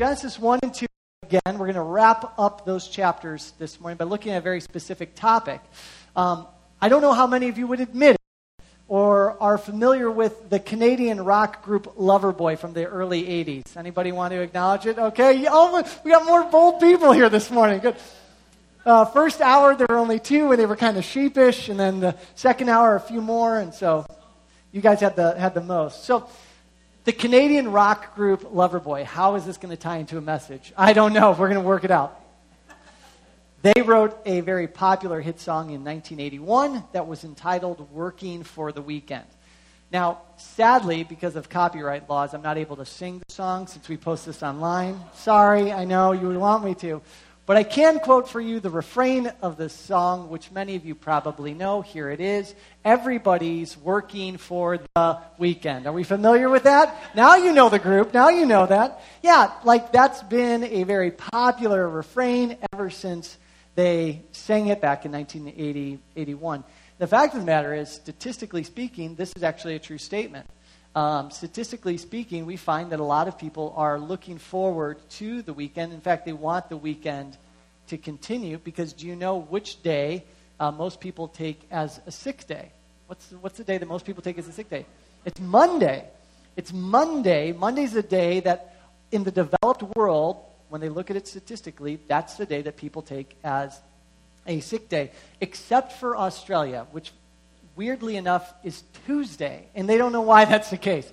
Genesis 1 and 2 again. We're going to wrap up those chapters this morning by looking at a very specific topic. Um, I don't know how many of you would admit it or are familiar with the Canadian rock group Loverboy from the early 80s. Anybody want to acknowledge it? Okay. Oh, we got more bold people here this morning. Good. Uh, first hour, there were only two, and they were kind of sheepish. And then the second hour, a few more. And so you guys had the, had the most. So the Canadian rock group Loverboy, how is this going to tie into a message? I don't know. We're going to work it out. They wrote a very popular hit song in 1981 that was entitled Working for the Weekend. Now, sadly, because of copyright laws, I'm not able to sing the song since we post this online. Sorry, I know you would want me to. But I can quote for you the refrain of the song, which many of you probably know. Here it is Everybody's working for the weekend. Are we familiar with that? Now you know the group. Now you know that. Yeah, like that's been a very popular refrain ever since they sang it back in 1980, 81. The fact of the matter is, statistically speaking, this is actually a true statement. Um, statistically speaking, we find that a lot of people are looking forward to the weekend. In fact, they want the weekend to continue because do you know which day uh, most people take as a sick day? What's, what's the day that most people take as a sick day? It's Monday. It's Monday. Monday's the day that in the developed world, when they look at it statistically, that's the day that people take as a sick day, except for Australia, which weirdly enough is Tuesday. And they don't know why that's the case.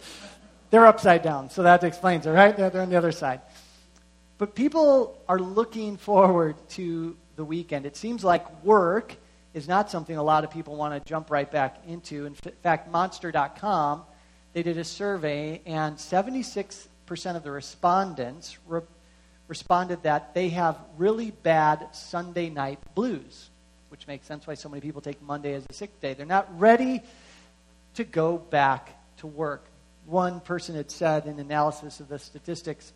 They're upside down, so that explains it, right? They're, on the other side. But people are looking forward to the weekend. It seems like work is not something a lot of people want to jump right back into. In fact, Monster.com, they did a survey, and 76% of the respondents re- responded that they have really bad Sunday night blues, which makes sense why so many people take Monday as a sick day. They're not ready to go back to work. One person had said in analysis of the statistics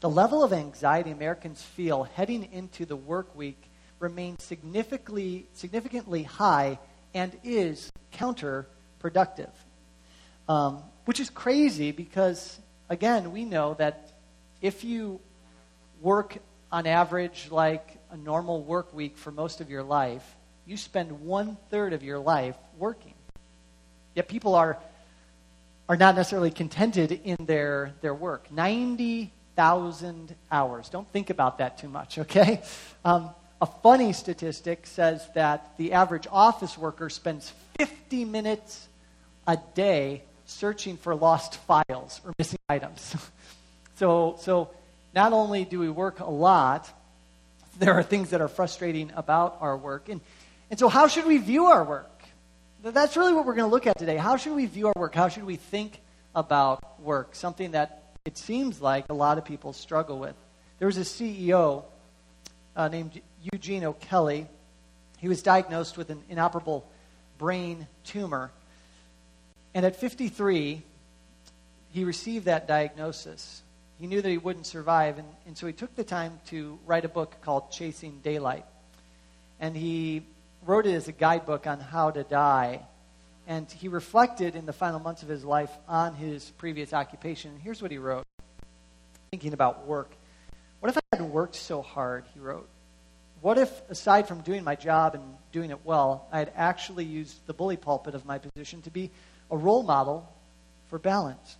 the level of anxiety Americans feel heading into the work week remains significantly, significantly high and is counterproductive. Um, which is crazy because, again, we know that if you work on average like a normal work week for most of your life, you spend one third of your life working. Yet people are, are not necessarily contented in their, their work. 90,000 hours. Don't think about that too much, okay? Um, a funny statistic says that the average office worker spends 50 minutes a day searching for lost files or missing items. so, so not only do we work a lot, there are things that are frustrating about our work. And, and so, how should we view our work? That's really what we're going to look at today. How should we view our work? How should we think about work? Something that it seems like a lot of people struggle with. There was a CEO uh, named Eugene O'Kelly. He was diagnosed with an inoperable brain tumor. And at 53, he received that diagnosis. He knew that he wouldn't survive, and, and so he took the time to write a book called Chasing Daylight. And he wrote it as a guidebook on how to die. And he reflected in the final months of his life on his previous occupation. And here's what he wrote thinking about work. What if I had worked so hard, he wrote? What if, aside from doing my job and doing it well, I had actually used the bully pulpit of my position to be a role model for balance?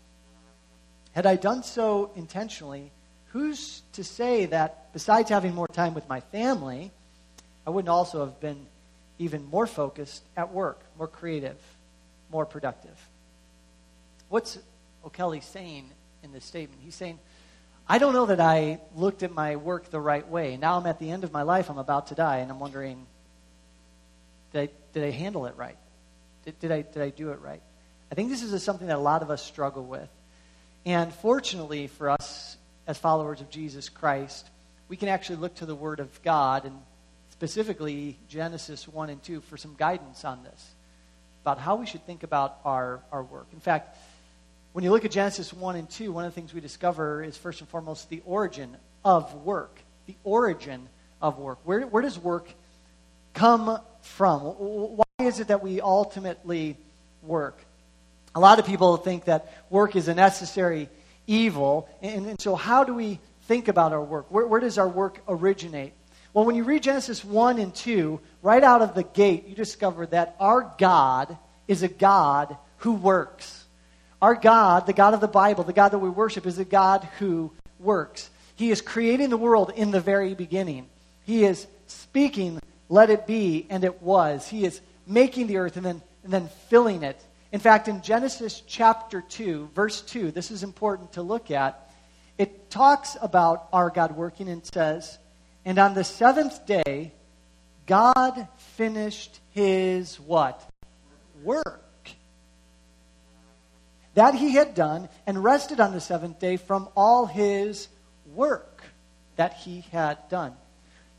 Had I done so intentionally, who's to say that besides having more time with my family, I wouldn't also have been even more focused at work, more creative, more productive? What's O'Kelly saying in this statement? He's saying, I don't know that I looked at my work the right way. Now I'm at the end of my life, I'm about to die, and I'm wondering, did I, did I handle it right? Did, did, I, did I do it right? I think this is something that a lot of us struggle with. And fortunately for us as followers of Jesus Christ, we can actually look to the Word of God and specifically Genesis 1 and 2 for some guidance on this about how we should think about our, our work. In fact, when you look at Genesis 1 and 2, one of the things we discover is first and foremost the origin of work. The origin of work. Where, where does work come from? Why is it that we ultimately work? A lot of people think that work is a necessary evil. And, and so, how do we think about our work? Where, where does our work originate? Well, when you read Genesis 1 and 2, right out of the gate, you discover that our God is a God who works. Our God, the God of the Bible, the God that we worship, is a God who works. He is creating the world in the very beginning. He is speaking, let it be, and it was. He is making the earth and then, and then filling it. In fact, in Genesis chapter 2, verse 2, this is important to look at. It talks about our God working and says, and on the seventh day, God finished his what? Work. That he had done and rested on the seventh day from all his work that he had done.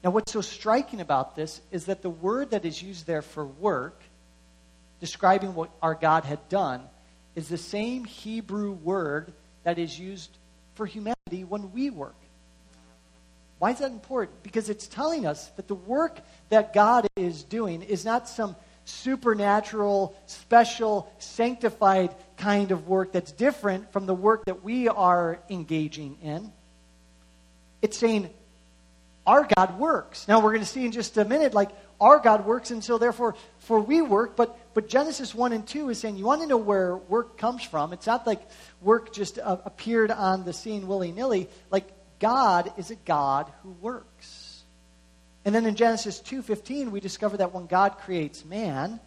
Now, what's so striking about this is that the word that is used there for work, describing what our God had done, is the same Hebrew word that is used for humanity when we work. Why is that important? Because it's telling us that the work that God is doing is not some supernatural, special, sanctified kind of work that's different from the work that we are engaging in. It's saying our God works. Now we're going to see in just a minute, like our God works, and so therefore, for we work. But but Genesis one and two is saying you want to know where work comes from. It's not like work just uh, appeared on the scene willy nilly. Like God is a God who works. And then in Genesis 2:15 we discover that when God creates man,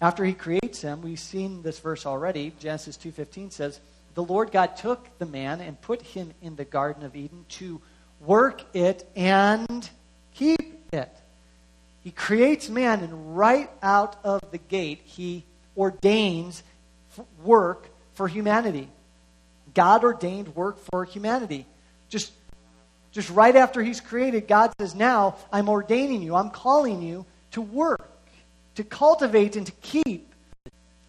after he creates him, we've seen this verse already. Genesis 2:15 says, "The Lord God took the man and put him in the garden of Eden to work it and keep it." He creates man and right out of the gate he ordains work for humanity. God ordained work for humanity. Just, just right after he's created, God says, Now I'm ordaining you, I'm calling you to work, to cultivate and to keep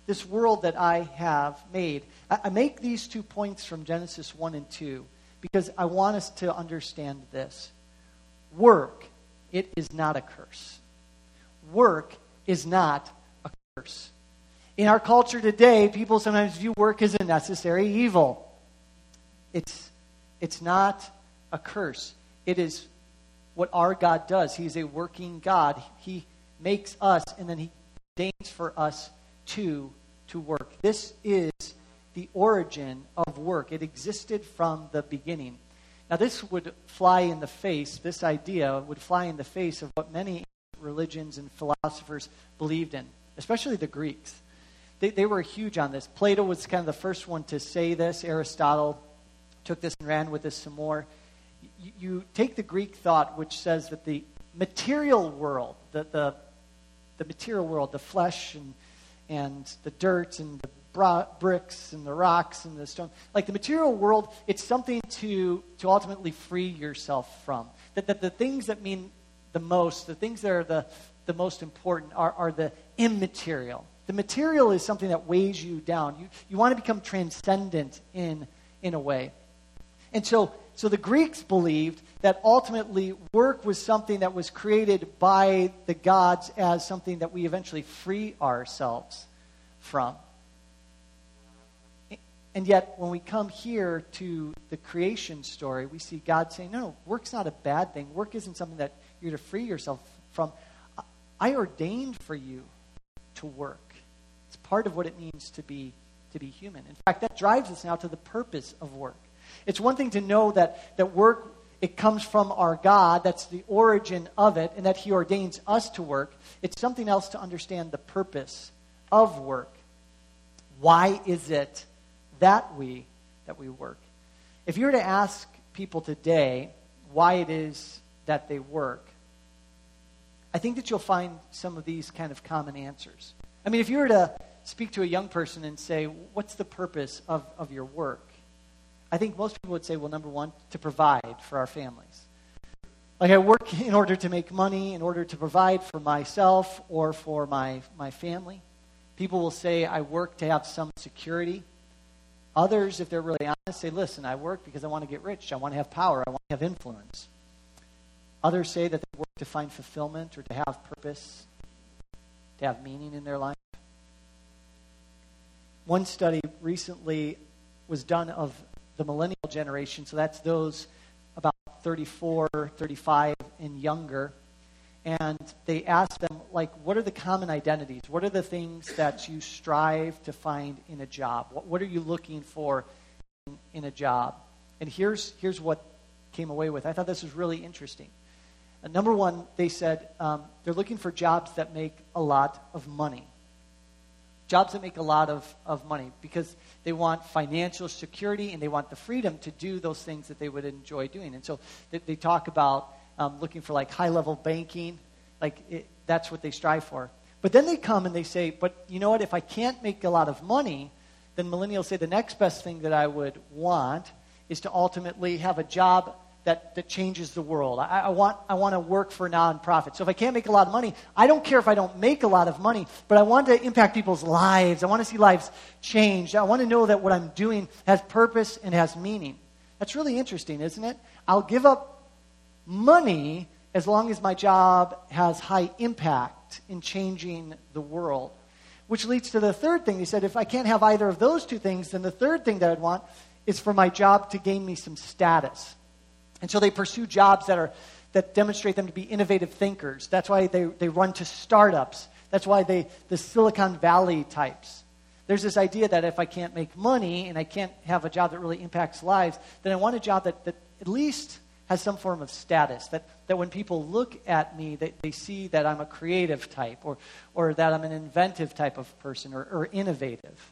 this world that I have made. I, I make these two points from Genesis 1 and 2 because I want us to understand this. Work, it is not a curse. Work is not a curse. In our culture today, people sometimes view work as a necessary evil. It's it's not a curse. It is what our God does. He's a working God. He makes us and then he ordains for us to to work. This is the origin of work. It existed from the beginning. Now this would fly in the face, this idea would fly in the face of what many religions and philosophers believed in, especially the Greeks. They, they were huge on this. Plato was kind of the first one to say this. Aristotle took this and ran with this some more. You, you take the Greek thought, which says that the material world, the, the, the material world, the flesh and, and the dirt and the bricks and the rocks and the stone, like the material world, it's something to, to ultimately free yourself from. That, that the things that mean the most, the things that are the, the most important, are, are the immaterial. The material is something that weighs you down. You, you want to become transcendent in, in a way. And so, so the Greeks believed that ultimately work was something that was created by the gods as something that we eventually free ourselves from. And yet, when we come here to the creation story, we see God saying, no, work's not a bad thing. Work isn't something that you're to free yourself from. I ordained for you to work. It's part of what it means to be, to be human. In fact, that drives us now to the purpose of work. It's one thing to know that, that work, it comes from our God, that's the origin of it, and that He ordains us to work. It's something else to understand the purpose of work. Why is it that we that we work? If you were to ask people today why it is that they work, I think that you'll find some of these kind of common answers. I mean, if you were to speak to a young person and say, What's the purpose of, of your work? I think most people would say, well, number one, to provide for our families. Like I work in order to make money, in order to provide for myself or for my, my family. People will say, I work to have some security. Others, if they're really honest, say, listen, I work because I want to get rich. I want to have power. I want to have influence. Others say that they work to find fulfillment or to have purpose, to have meaning in their life. One study recently was done of the millennial generation. So that's those about 34, 35 and younger. And they asked them, like, what are the common identities? What are the things that you strive to find in a job? What, what are you looking for in, in, a job? And here's, here's what came away with. I thought this was really interesting. Uh, number one, they said um, they're looking for jobs that make a lot of money jobs that make a lot of, of money because they want financial security and they want the freedom to do those things that they would enjoy doing. And so they, they talk about um, looking for like high level banking, like it, that's what they strive for. But then they come and they say, but you know what? If I can't make a lot of money, then millennials say the next best thing that I would want is to ultimately have a job that, that changes the world. I, I, want, I want to work for a nonprofit. So if I can't make a lot of money, I don't care if I don't make a lot of money, but I want to impact people's lives. I want to see lives changed. I want to know that what I'm doing has purpose and has meaning. That's really interesting, isn't it? I'll give up money as long as my job has high impact in changing the world. Which leads to the third thing. He said, if I can't have either of those two things, then the third thing that I'd want is for my job to gain me some status. And so they pursue jobs that, are, that demonstrate them to be innovative thinkers. That's why they, they run to startups. That's why they, the Silicon Valley types. There's this idea that if I can't make money and I can't have a job that really impacts lives, then I want a job that, that at least has some form of status. That, that when people look at me, they, they see that I'm a creative type or, or that I'm an inventive type of person or, or innovative.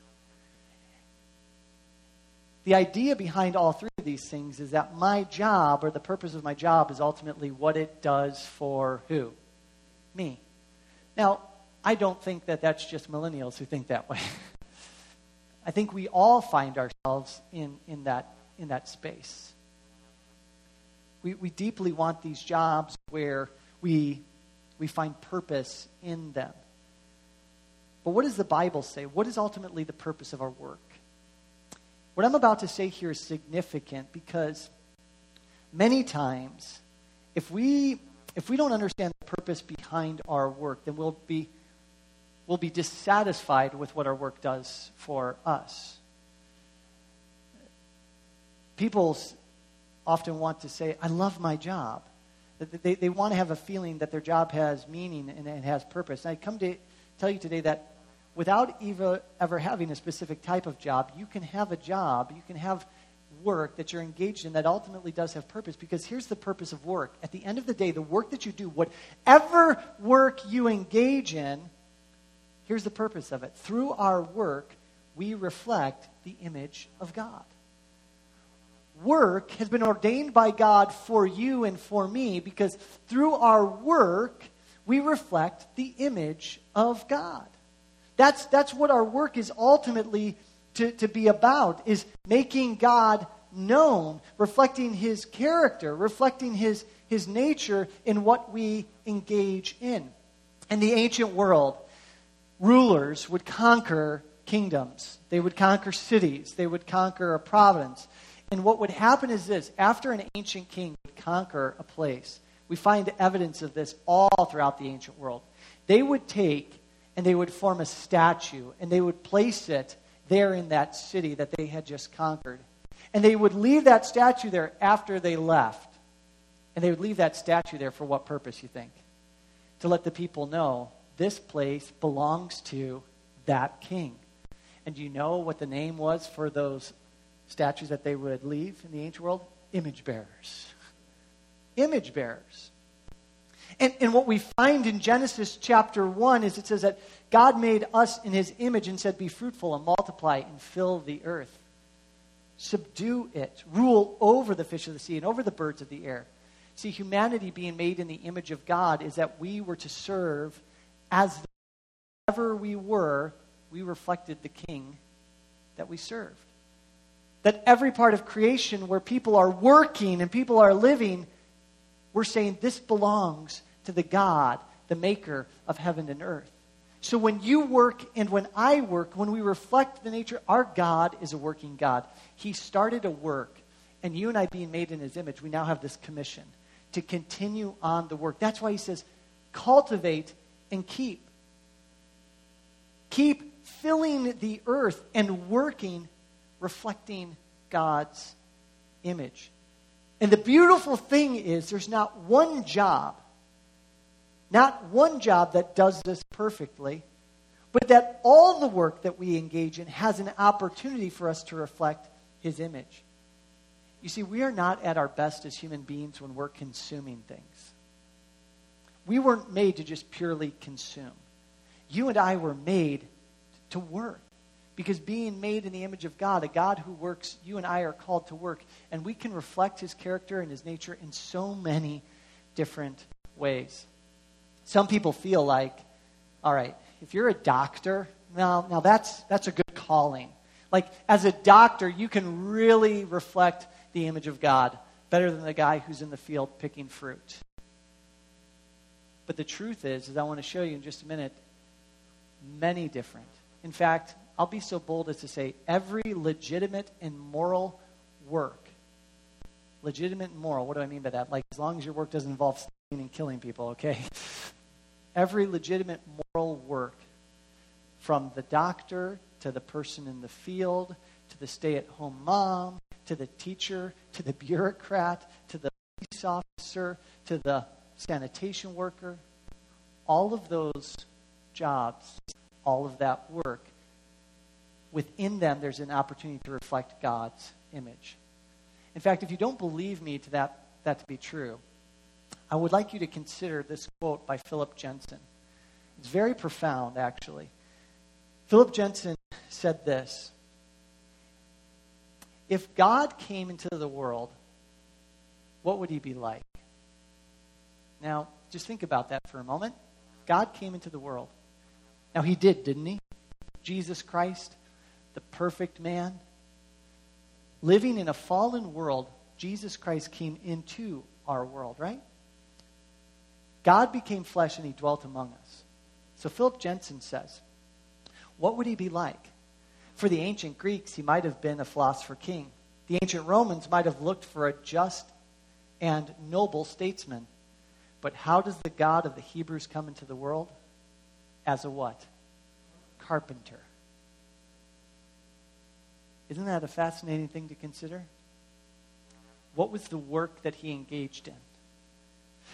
The idea behind all three these things is that my job or the purpose of my job is ultimately what it does for who? Me. Now, I don't think that that's just millennials who think that way. I think we all find ourselves in, in, that, in that space. We, we deeply want these jobs where we, we find purpose in them. But what does the Bible say? What is ultimately the purpose of our work? What I'm about to say here is significant because many times, if we, if we don't understand the purpose behind our work, then we'll be, we'll be dissatisfied with what our work does for us. People often want to say, I love my job. They, they want to have a feeling that their job has meaning and it has purpose. And I come to tell you today that without ever, ever having a specific type of job, you can have a job, you can have work that you're engaged in that ultimately does have purpose. Because here's the purpose of work. At the end of the day, the work that you do, whatever work you engage in, here's the purpose of it. Through our work, we reflect the image of God. Work has been ordained by God for you and for me because through our work, we reflect the image of God. That's, that's what our work is ultimately to, to be about, is making God known, reflecting his character, reflecting his, his nature in what we engage in. In the ancient world, rulers would conquer kingdoms. They would conquer cities. They would conquer a province. And what would happen is this after an ancient king would conquer a place, we find evidence of this all throughout the ancient world. They would take and they would form a statue and they would place it there in that city that they had just conquered. And they would leave that statue there after they left. And they would leave that statue there for what purpose, you think? To let the people know this place belongs to that king. And do you know what the name was for those statues that they would leave in the ancient world? Image bearers. Image bearers. And, and what we find in Genesis chapter 1 is it says that God made us in his image and said, Be fruitful and multiply and fill the earth. Subdue it. Rule over the fish of the sea and over the birds of the air. See, humanity being made in the image of God is that we were to serve as ever we were, we reflected the king that we served. That every part of creation where people are working and people are living, we're saying this belongs to the God, the maker of heaven and earth. So when you work and when I work, when we reflect the nature, our God is a working God. He started a work, and you and I being made in his image, we now have this commission to continue on the work. That's why he says, cultivate and keep. Keep filling the earth and working reflecting God's image. And the beautiful thing is, there's not one job, not one job that does this perfectly, but that all the work that we engage in has an opportunity for us to reflect His image. You see, we are not at our best as human beings when we're consuming things. We weren't made to just purely consume. You and I were made to work. Because being made in the image of God, a God who works, you and I are called to work. And we can reflect his character and his nature in so many different ways. Some people feel like, all right, if you're a doctor, now, now that's, that's a good calling. Like, as a doctor, you can really reflect the image of God better than the guy who's in the field picking fruit. But the truth is, as I want to show you in just a minute, many different. In fact, I'll be so bold as to say every legitimate and moral work. Legitimate and moral, what do I mean by that? Like, as long as your work doesn't involve stealing and killing people, okay? Every legitimate moral work, from the doctor to the person in the field, to the stay at home mom, to the teacher, to the bureaucrat, to the police officer, to the sanitation worker, all of those jobs, all of that work within them, there's an opportunity to reflect God's image. In fact, if you don't believe me to that, that to be true, I would like you to consider this quote by Philip Jensen. It's very profound, actually. Philip Jensen said this If God came into the world, what would he be like? Now, just think about that for a moment. God came into the world. Now, he did, didn't he? Jesus Christ the perfect man. Living in a fallen world, Jesus Christ came into our world, right? God became flesh and he dwelt among us. So Philip Jensen says, What would he be like? For the ancient Greeks, he might have been a philosopher king. The ancient Romans might have looked for a just and noble statesman. But how does the God of the Hebrews come into the world? As a what? Carpenter. Isn't that a fascinating thing to consider? What was the work that he engaged in?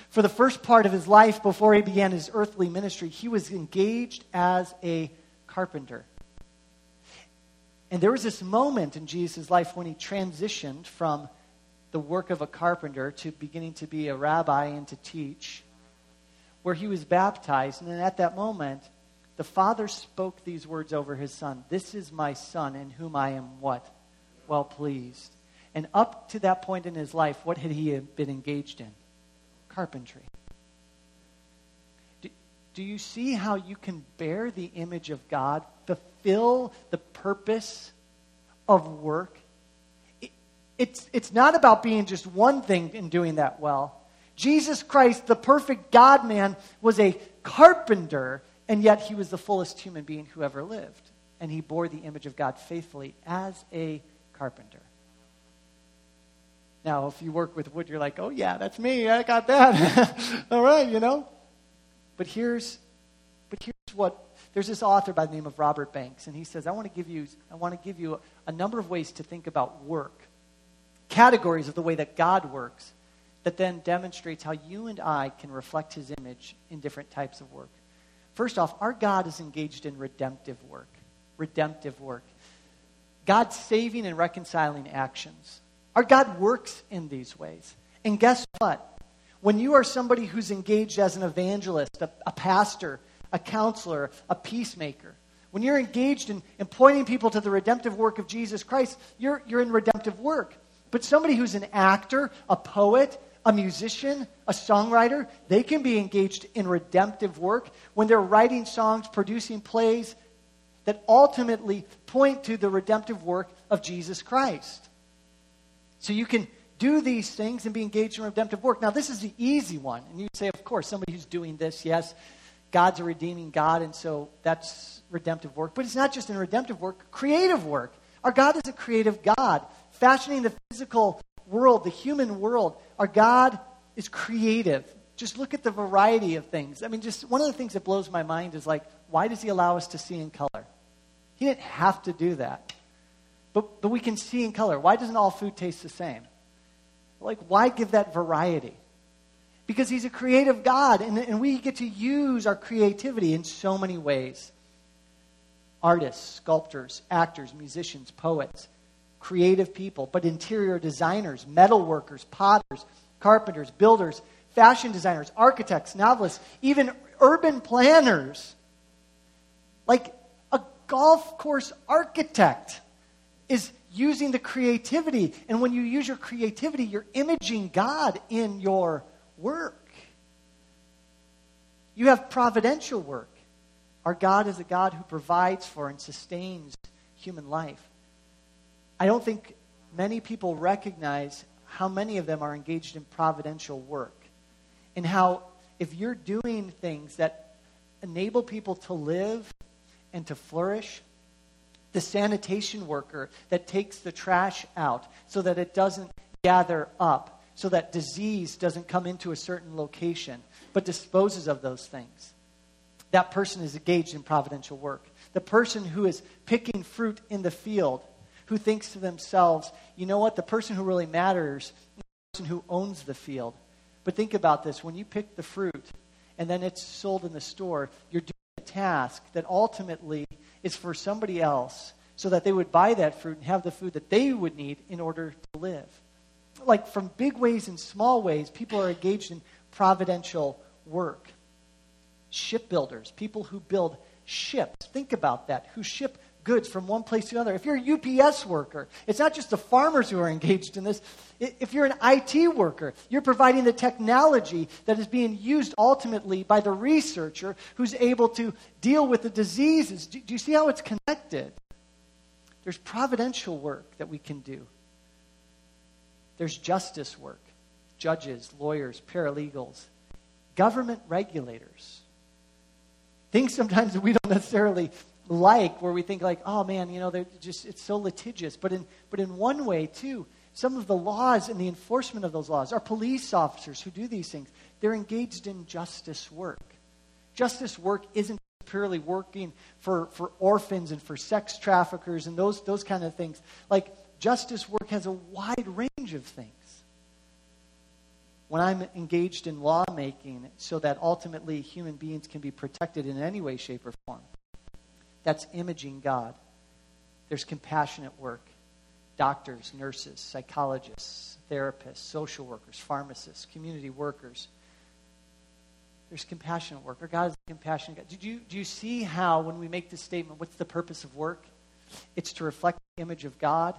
For the first part of his life, before he began his earthly ministry, he was engaged as a carpenter. And there was this moment in Jesus' life when he transitioned from the work of a carpenter to beginning to be a rabbi and to teach, where he was baptized. And then at that moment, the father spoke these words over his son This is my son in whom I am what? Well pleased. And up to that point in his life, what had he been engaged in? Carpentry. Do, do you see how you can bear the image of God, fulfill the purpose of work? It, it's, it's not about being just one thing and doing that well. Jesus Christ, the perfect God man, was a carpenter and yet he was the fullest human being who ever lived. And he bore the image of God faithfully as a carpenter. Now, if you work with wood, you're like, oh, yeah, that's me. I got that. All right, you know? But here's, but here's what there's this author by the name of Robert Banks, and he says, I want to give you, I want to give you a, number of ways to think about work, categories of the way that God works, that then demonstrates how you and I can reflect his image in different types of work. First off, our God is engaged in redemptive work. Redemptive work. God's saving and reconciling actions. Our God works in these ways. And guess what? When you are somebody who's engaged as an evangelist, a, a pastor, a counselor, a peacemaker, when you're engaged in, in pointing people to the redemptive work of Jesus Christ, you're, you're in redemptive work. But somebody who's an actor, a poet, a musician, a songwriter, they can be engaged in redemptive work when they're writing songs, producing plays that ultimately point to the redemptive work of Jesus Christ. So you can do these things and be engaged in redemptive work. Now, this is the easy one. And you say, of course, somebody who's doing this, yes, God's a redeeming God, and so that's redemptive work. But it's not just in redemptive work, creative work. Our God is a creative God, fashioning the physical world, the human world, our God is creative. Just look at the variety of things. I mean, just one of the things that blows my mind is like, why does He allow us to see in color? He didn't have to do that. But, but we can see in color. Why doesn't all food taste the same? Like, why give that variety? Because He's a creative God, and, and we get to use our creativity in so many ways. Artists, sculptors, actors, musicians, poets, creative people, but interior designers, metal workers, potters, carpenters, builders, fashion designers, architects, novelists, even urban planners. Like a golf course architect is using the creativity. And when you use your creativity, you're imaging God in your work. You have providential work. Our God is a God who provides for and sustains human life. I don't think many people recognize how many of them are engaged in providential work and how if you're doing things that enable people to live and to flourish, the sanitation worker that takes the trash out so that it doesn't gather up, so that disease doesn't come into a certain location, but disposes of those things. That person is engaged in providential work. The person who is picking fruit in the field, who thinks to themselves, you know what, the person who really matters is the person who owns the field. But think about this when you pick the fruit and then it's sold in the store, you're doing a task that ultimately is for somebody else so that they would buy that fruit and have the food that they would need in order to live. Like from big ways and small ways, people are engaged in providential work. Shipbuilders, people who build ships. Think about that, who ship goods from one place to another. If you're a UPS worker, it's not just the farmers who are engaged in this. If you're an IT worker, you're providing the technology that is being used ultimately by the researcher who's able to deal with the diseases. Do, you see how it's connected? There's providential work that we can do. There's justice work, judges, lawyers, paralegals, government regulators. Things sometimes that we don't necessarily like where we think like, oh man, you know, they're just it's so litigious. But in but in one way too, some of the laws and the enforcement of those laws, our police officers who do these things, they're engaged in justice work. Justice work isn't purely working for, for orphans and for sex traffickers and those, those kind of things. Like, justice work has a wide range of things. When I'm engaged in lawmaking so that ultimately human beings can be protected in any way, shape, or form, that's imaging God. There's compassionate work doctors, nurses, psychologists, therapists, social workers, pharmacists, community workers. There's compassionate work. Our God is a compassionate God. Did you, do you see how, when we make this statement, what's the purpose of work? It's to reflect the image of God.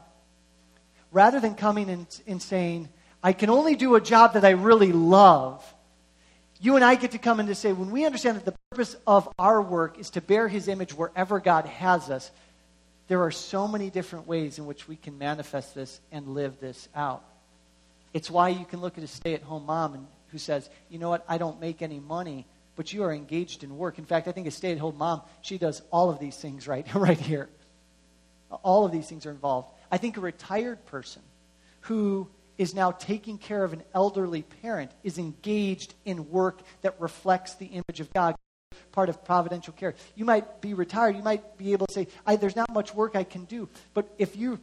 Rather than coming and, and saying, I can only do a job that I really love, you and I get to come in to say, when we understand that the purpose of our work is to bear his image wherever God has us, there are so many different ways in which we can manifest this and live this out. It's why you can look at a stay at home mom and, who says, you know what, I don't make any money, but you are engaged in work. In fact, I think a stay at home mom, she does all of these things right, right here. All of these things are involved. I think a retired person who is now taking care of an elderly parent is engaged in work that reflects the image of God, part of providential care. You might be retired, you might be able to say, there's not much work I can do. But if you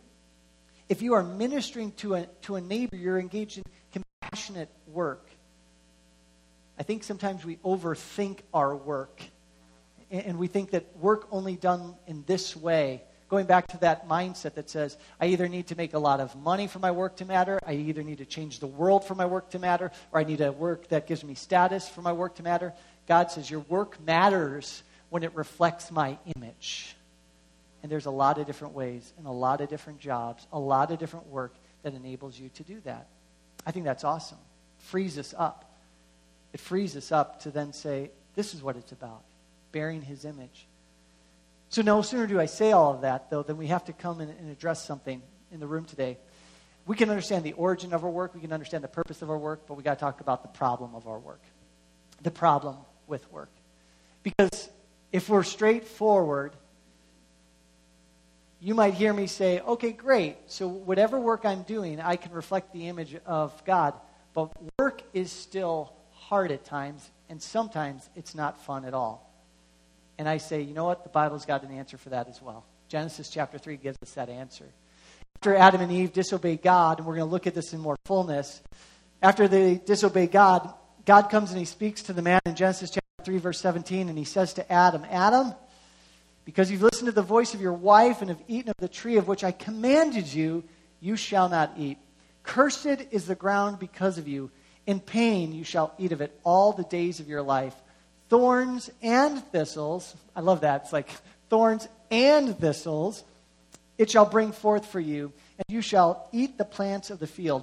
if you are ministering to a to a neighbor, you're engaged in compassionate work. I think sometimes we overthink our work. And we think that work only done in this way going back to that mindset that says, I either need to make a lot of money for my work to matter, I either need to change the world for my work to matter, or I need a work that gives me status for my work to matter. God says, Your work matters when it reflects my image. And there's a lot of different ways and a lot of different jobs, a lot of different work that enables you to do that. I think that's awesome. Frees us up. It frees us up to then say, This is what it's about bearing his image. So, no sooner do I say all of that, though, than we have to come and address something in the room today. We can understand the origin of our work, we can understand the purpose of our work, but we got to talk about the problem of our work. The problem with work. Because if we're straightforward, you might hear me say, okay, great. So, whatever work I'm doing, I can reflect the image of God. But work is still hard at times, and sometimes it's not fun at all. And I say, you know what? The Bible's got an answer for that as well. Genesis chapter 3 gives us that answer. after Adam and Eve disobey God, and we're going to look at this in more fullness, after they disobey God, God comes and he speaks to the man in Genesis chapter 3, verse 17, and he says to Adam, Adam, because you've listened to the voice of your wife and have eaten of the tree of which I commanded you, you shall not eat. Cursed is the ground because of you. In pain you shall eat of it all the days of your life. Thorns and thistles, I love that. It's like thorns and thistles, it shall bring forth for you, and you shall eat the plants of the field.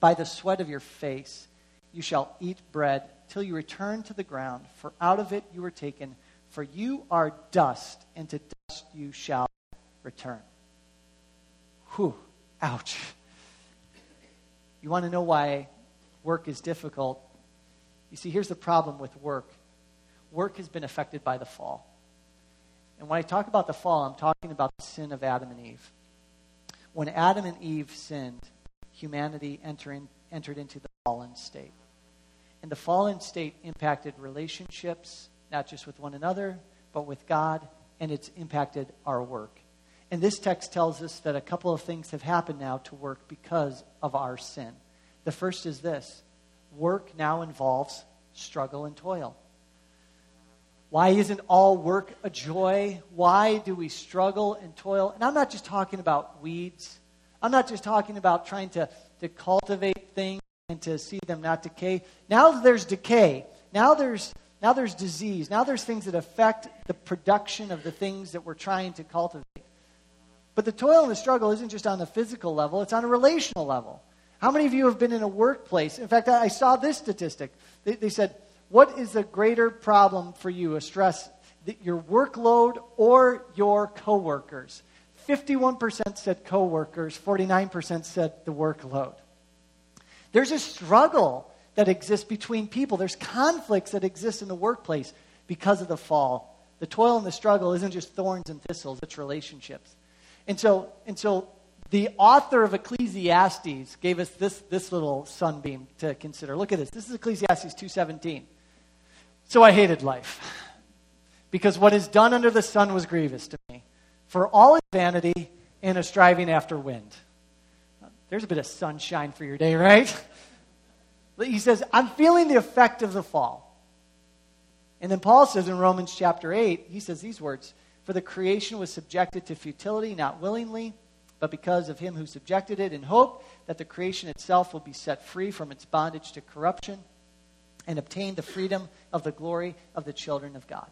By the sweat of your face you shall eat bread till you return to the ground, for out of it you were taken. For you are dust, and to dust you shall return. Whew, ouch. You want to know why work is difficult? You see, here's the problem with work work has been affected by the fall. And when I talk about the fall, I'm talking about the sin of Adam and Eve. When Adam and Eve sinned, humanity entered into the fallen state. And the fallen state impacted relationships, not just with one another, but with God, and it's impacted our work. And this text tells us that a couple of things have happened now to work because of our sin. The first is this work now involves struggle and toil. Why isn't all work a joy? Why do we struggle and toil? And I'm not just talking about weeds. I'm not just talking about trying to, to cultivate things and to see them not decay. Now there's decay. Now there's now there's disease. Now there's things that affect the production of the things that we're trying to cultivate. But the toil and the struggle isn't just on the physical level, it's on a relational level. How many of you have been in a workplace? In fact, I saw this statistic. They, they said, What is the greater problem for you, a stress, that your workload or your coworkers? 51% said coworkers, 49% said the workload. There's a struggle that exists between people. There's conflicts that exist in the workplace because of the fall. The toil and the struggle isn't just thorns and thistles, it's relationships. And so, and so the author of Ecclesiastes gave us this, this little sunbeam to consider. Look at this. This is Ecclesiastes 2.17. So I hated life, because what is done under the sun was grievous to me. For all is vanity and a striving after wind. There's a bit of sunshine for your day, right? He says, I'm feeling the effect of the fall. And then Paul says in Romans chapter 8, he says these words For the creation was subjected to futility, not willingly, but because of him who subjected it, in hope that the creation itself will be set free from its bondage to corruption and obtain the freedom of the glory of the children of God.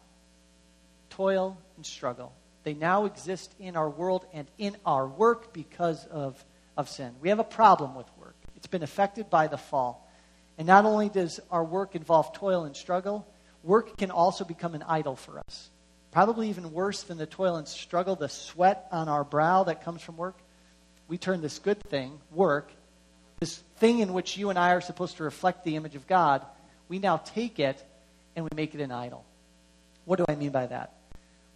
Toil and struggle. They now exist in our world and in our work because of of sin. We have a problem with work, it's been affected by the fall. And not only does our work involve toil and struggle, work can also become an idol for us. Probably even worse than the toil and struggle, the sweat on our brow that comes from work. We turn this good thing, work, this thing in which you and I are supposed to reflect the image of God, we now take it and we make it an idol. What do I mean by that?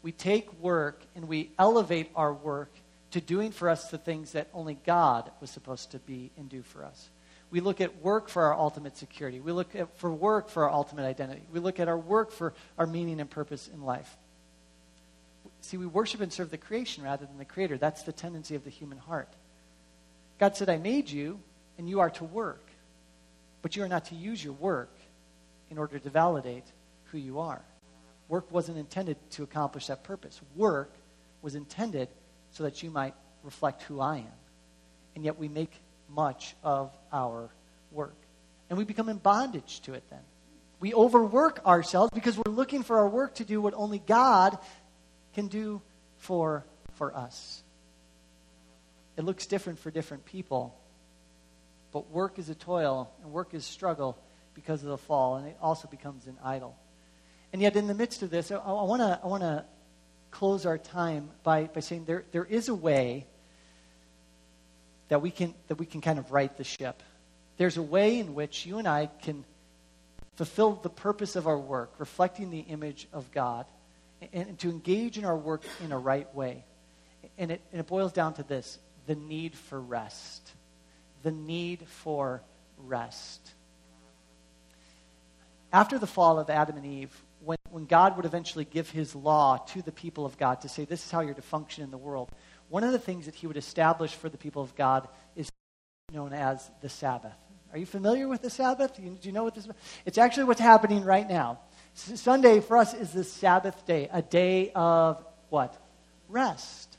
We take work and we elevate our work to doing for us the things that only God was supposed to be and do for us. We look at work for our ultimate security. We look at for work for our ultimate identity. We look at our work for our meaning and purpose in life. See, we worship and serve the creation rather than the creator. That's the tendency of the human heart. God said, I made you, and you are to work. But you are not to use your work in order to validate who you are. Work wasn't intended to accomplish that purpose. Work was intended so that you might reflect who I am. And yet we make much of our work. And we become in bondage to it then. We overwork ourselves because we're looking for our work to do what only God can do for, for us. It looks different for different people. But work is a toil and work is struggle because of the fall, and it also becomes an idol. And yet, in the midst of this, I, I want to I wanna close our time by, by saying there, there is a way that we, can, that we can kind of right the ship. There's a way in which you and I can fulfill the purpose of our work, reflecting the image of God, and, and to engage in our work in a right way. And it, and it boils down to this the need for rest. The need for rest. After the fall of Adam and Eve, when when God would eventually give his law to the people of God to say, this is how you're to function in the world, one of the things that he would establish for the people of God is known as the Sabbath. Are you familiar with the Sabbath? Do you know what this? It's actually what's happening right now. Sunday for us is the Sabbath day, a day of what? Rest.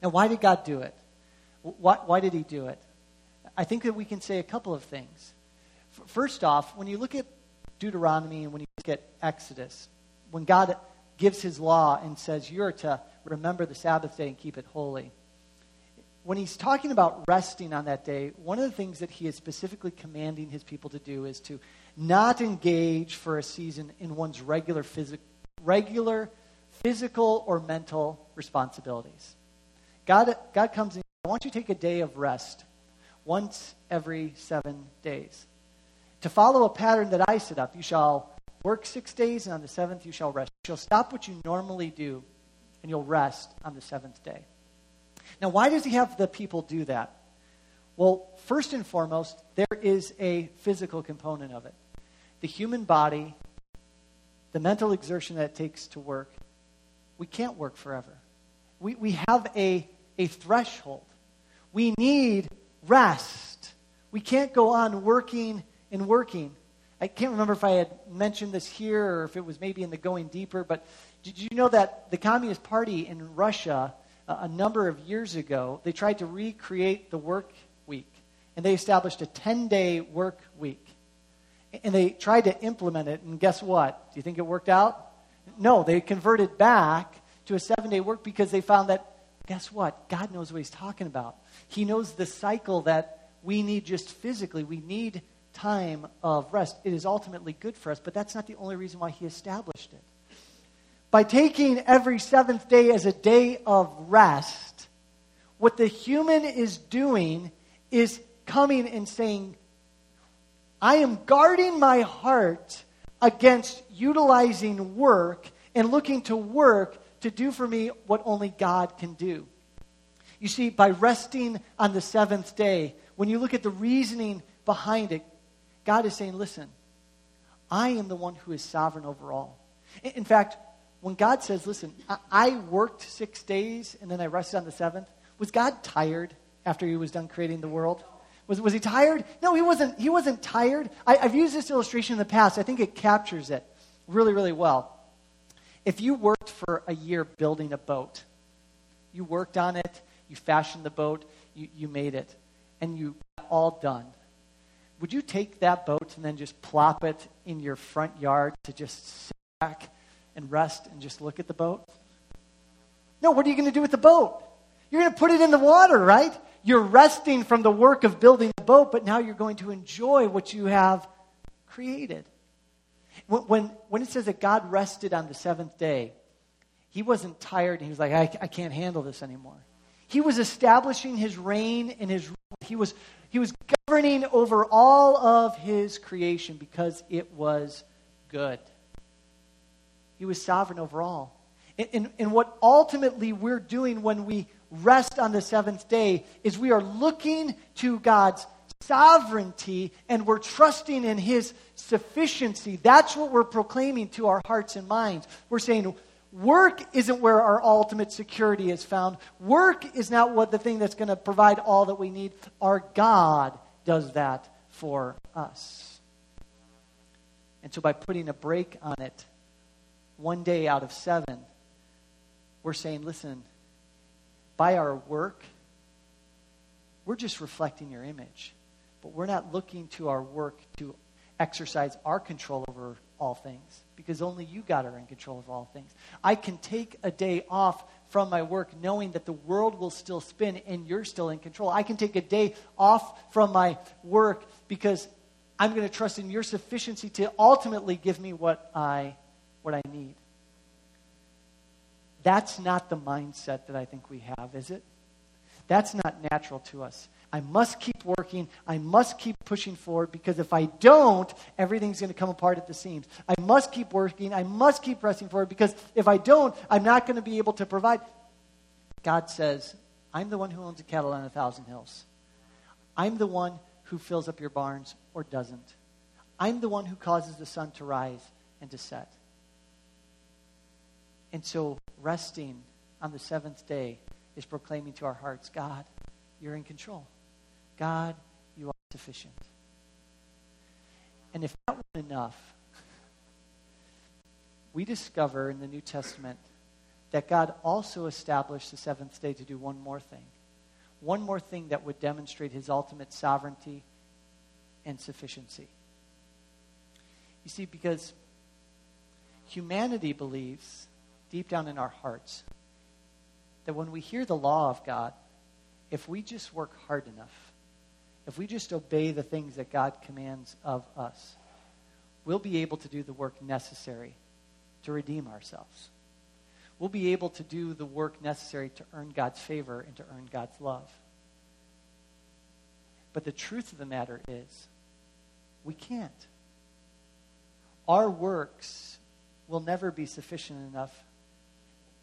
Now, why did God do it? Why, why did He do it? I think that we can say a couple of things. First off, when you look at Deuteronomy and when you look at Exodus, when God gives His law and says you're to remember the Sabbath day and keep it holy, when he's talking about resting on that day, one of the things that he is specifically commanding his people to do is to not engage for a season in one's regular, phys- regular physical or mental responsibilities. God, God comes in, I want you to take a day of rest once every seven days. To follow a pattern that I set up, you shall work six days, and on the seventh you shall rest. You shall stop what you normally do, and you'll rest on the seventh day. Now, why does he have the people do that? Well, first and foremost, there is a physical component of it. The human body, the mental exertion that it takes to work, we can't work forever. We, we have a, a threshold. We need rest. We can't go on working and working. I can't remember if I had mentioned this here or if it was maybe in the going deeper, but did you know that the Communist Party in Russia uh, a number of years ago, they tried to recreate the work week. And they established a 10 day work week. And they tried to implement it. And guess what? Do you think it worked out? No, they converted back to a seven day work because they found that, guess what? God knows what He's talking about. He knows the cycle that we need just physically. We need time of rest. It is ultimately good for us, but that's not the only reason why He established it by taking every seventh day as a day of rest, what the human is doing is coming and saying, I am guarding my heart against utilizing work and looking to work to do for me what only God can do. You see, by resting on the seventh day, when you look at the reasoning behind it, God is saying, listen, I am the one who is sovereign over all. In fact, when God says, listen, I, worked six days and then I rested on the seventh, was God tired after he was done creating the world? Was, was he tired? No, he wasn't, he wasn't tired. I, I've used this illustration in the past. I think it captures it really, really well. If you worked for a year building a boat, you worked on it, you fashioned the boat, you, you made it, and you got all done. Would you take that boat and then just plop it in your front yard to just sit back and rest and just look at the boat? No, what are you going to do with the boat? You're going to put it in the water, right? You're resting from the work of building the boat, but now you're going to enjoy what you have created. When, when, when it says that God rested on the seventh day, he wasn't tired he was like, I, I can't handle this anymore. He was establishing his reign and his rule. He was, he was governing over all of his creation because it was good. He was sovereign over all. And, and, and, what ultimately we're doing when we rest on the seventh day is we are looking to God's sovereignty and we're trusting in His sufficiency. That's what we're proclaiming to our hearts and minds. We're saying, Work isn't where our ultimate security is found. Work is not what the thing that's going to provide all that we need. Our God does that for us. And so by putting a break on it, one day out of seven, we're saying, listen, by our work, we're just reflecting your image. But we're not looking to our work to exercise our control over all things because only you, God, are in control of all things. I can take a day off from my work knowing that the world will still spin and you're still in control. I can take a day off from my work because I'm going to trust in your sufficiency to ultimately give me what I what I need. That's not the mindset that I think we have, is it? That's not natural to us. I must keep working. I must keep pushing forward because if I don't, everything's going to come apart at the seams. I must keep working. I must keep pressing forward because if I don't, I'm not going to be able to provide. God says, I'm the one who owns a cattle on a thousand hills. I'm the one who fills up your barns or doesn't. I'm the one who causes the sun to rise and to set. And so, resting on the seventh day is proclaiming to our hearts God, you're in control. God, you are sufficient. And if that weren't enough, we discover in the New Testament that God also established the seventh day to do one more thing. One more thing that would demonstrate his ultimate sovereignty and sufficiency. You see, because humanity believes deep down in our hearts that when we hear the law of God, if we just work hard enough, if we just obey the things that God commands of us, we'll be able to do the work necessary to redeem ourselves. We'll be able to do the work necessary to earn God's favor and to earn God's love. But the truth of the matter is, we can't. Our works will never be sufficient enough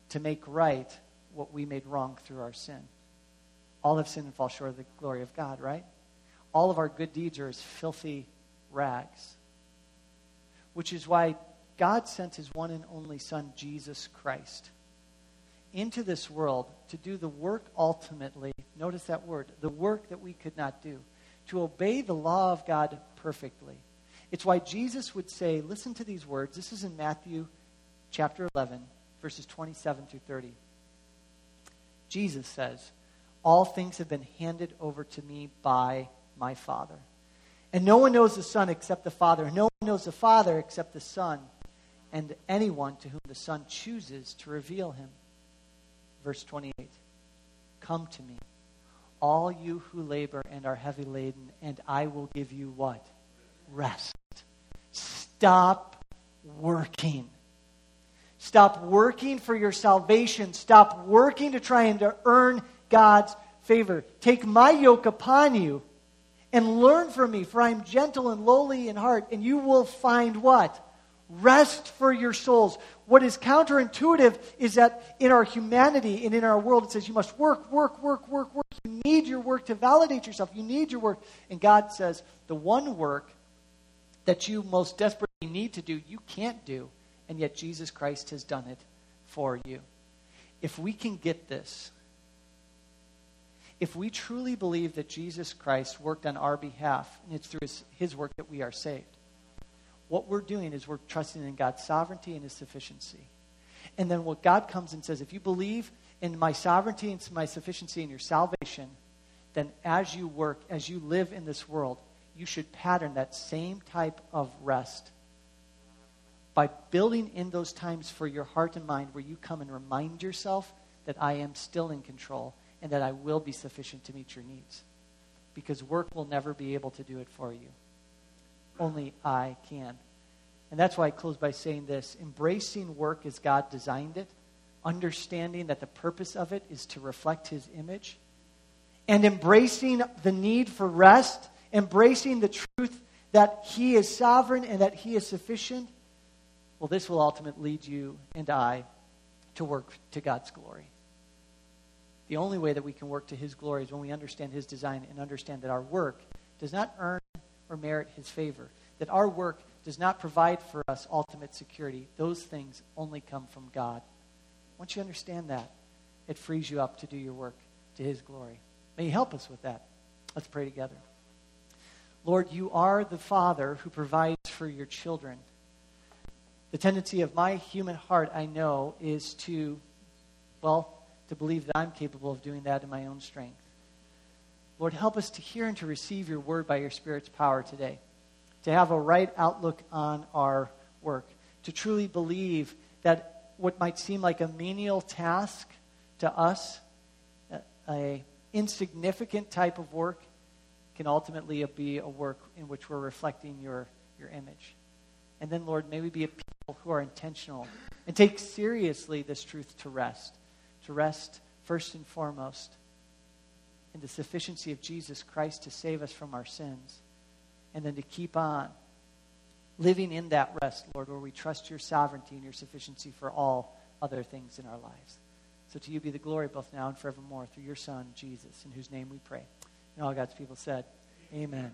to make right what we made wrong through our sin. All have sinned and fall short of the glory of God, right? All of our good deeds are as filthy rags. Which is why God sent his one and only Son, Jesus Christ, into this world to do the work ultimately, notice that word, the work that we could not do, to obey the law of God perfectly. It's why Jesus would say, listen to these words. This is in Matthew chapter 11, verses 27 through 30. Jesus says, All things have been handed over to me by my Father. And no one knows the Son except the Father. And no one knows the Father except the Son, and anyone to whom the Son chooses to reveal him. Verse 28 Come to me, all you who labor and are heavy laden, and I will give you what? Rest. Stop working. Stop working for your salvation. Stop working to try and to earn God's favor. Take my yoke upon you and learn from me, for I am gentle and lowly in heart, and you will find what? Rest for your souls. What is counterintuitive is that in our humanity and in our world, it says you must work, work, work, work, work. You need your work to validate yourself. You need your work. And God says the one work that you most desperately need to do, you can't do and yet Jesus Christ has done it for you. If we can get this, if we truly believe that Jesus Christ worked on our behalf, and it's through his, his work that we are saved, what we're doing is we're trusting in God's sovereignty and his sufficiency. And then what God comes and says, if you believe in my sovereignty and my sufficiency and your salvation, then as you work, as you live in this world, you should pattern that same type of rest by building in those times for your heart and mind where you come and remind yourself that I am still in control and that I will be sufficient to meet your needs. Because work will never be able to do it for you. Only I can. And that's why I close by saying this embracing work as God designed it, understanding that the purpose of it is to reflect His image, and embracing the need for rest, embracing the truth that He is sovereign and that He is sufficient well, this will ultimately lead you and I to work to God's glory. The only way that we can work to His glory is when we understand His design and understand that our work does not earn or merit His favor, that our work does not provide for us ultimate security. Those things only come from God. Once you understand that, it frees you up to do your work to His glory. May He help us with that. Let's pray together. Lord, you are the Father who provides for your children. The tendency of my human heart, I know, is to, well, to believe that I'm capable of doing that in my own strength. Lord, help us to hear and to receive your word by your Spirit's power today, to have a right outlook on our work, to truly believe that what might seem like a menial task to us, a insignificant type of work, can ultimately be a work in which we're reflecting your, your image. And then, Lord, may we be a people who are intentional and take seriously this truth to rest. To rest first and foremost in the sufficiency of Jesus Christ to save us from our sins. And then to keep on living in that rest, Lord, where we trust your sovereignty and your sufficiency for all other things in our lives. So to you be the glory both now and forevermore through your Son, Jesus, in whose name we pray. And all God's people said, Amen.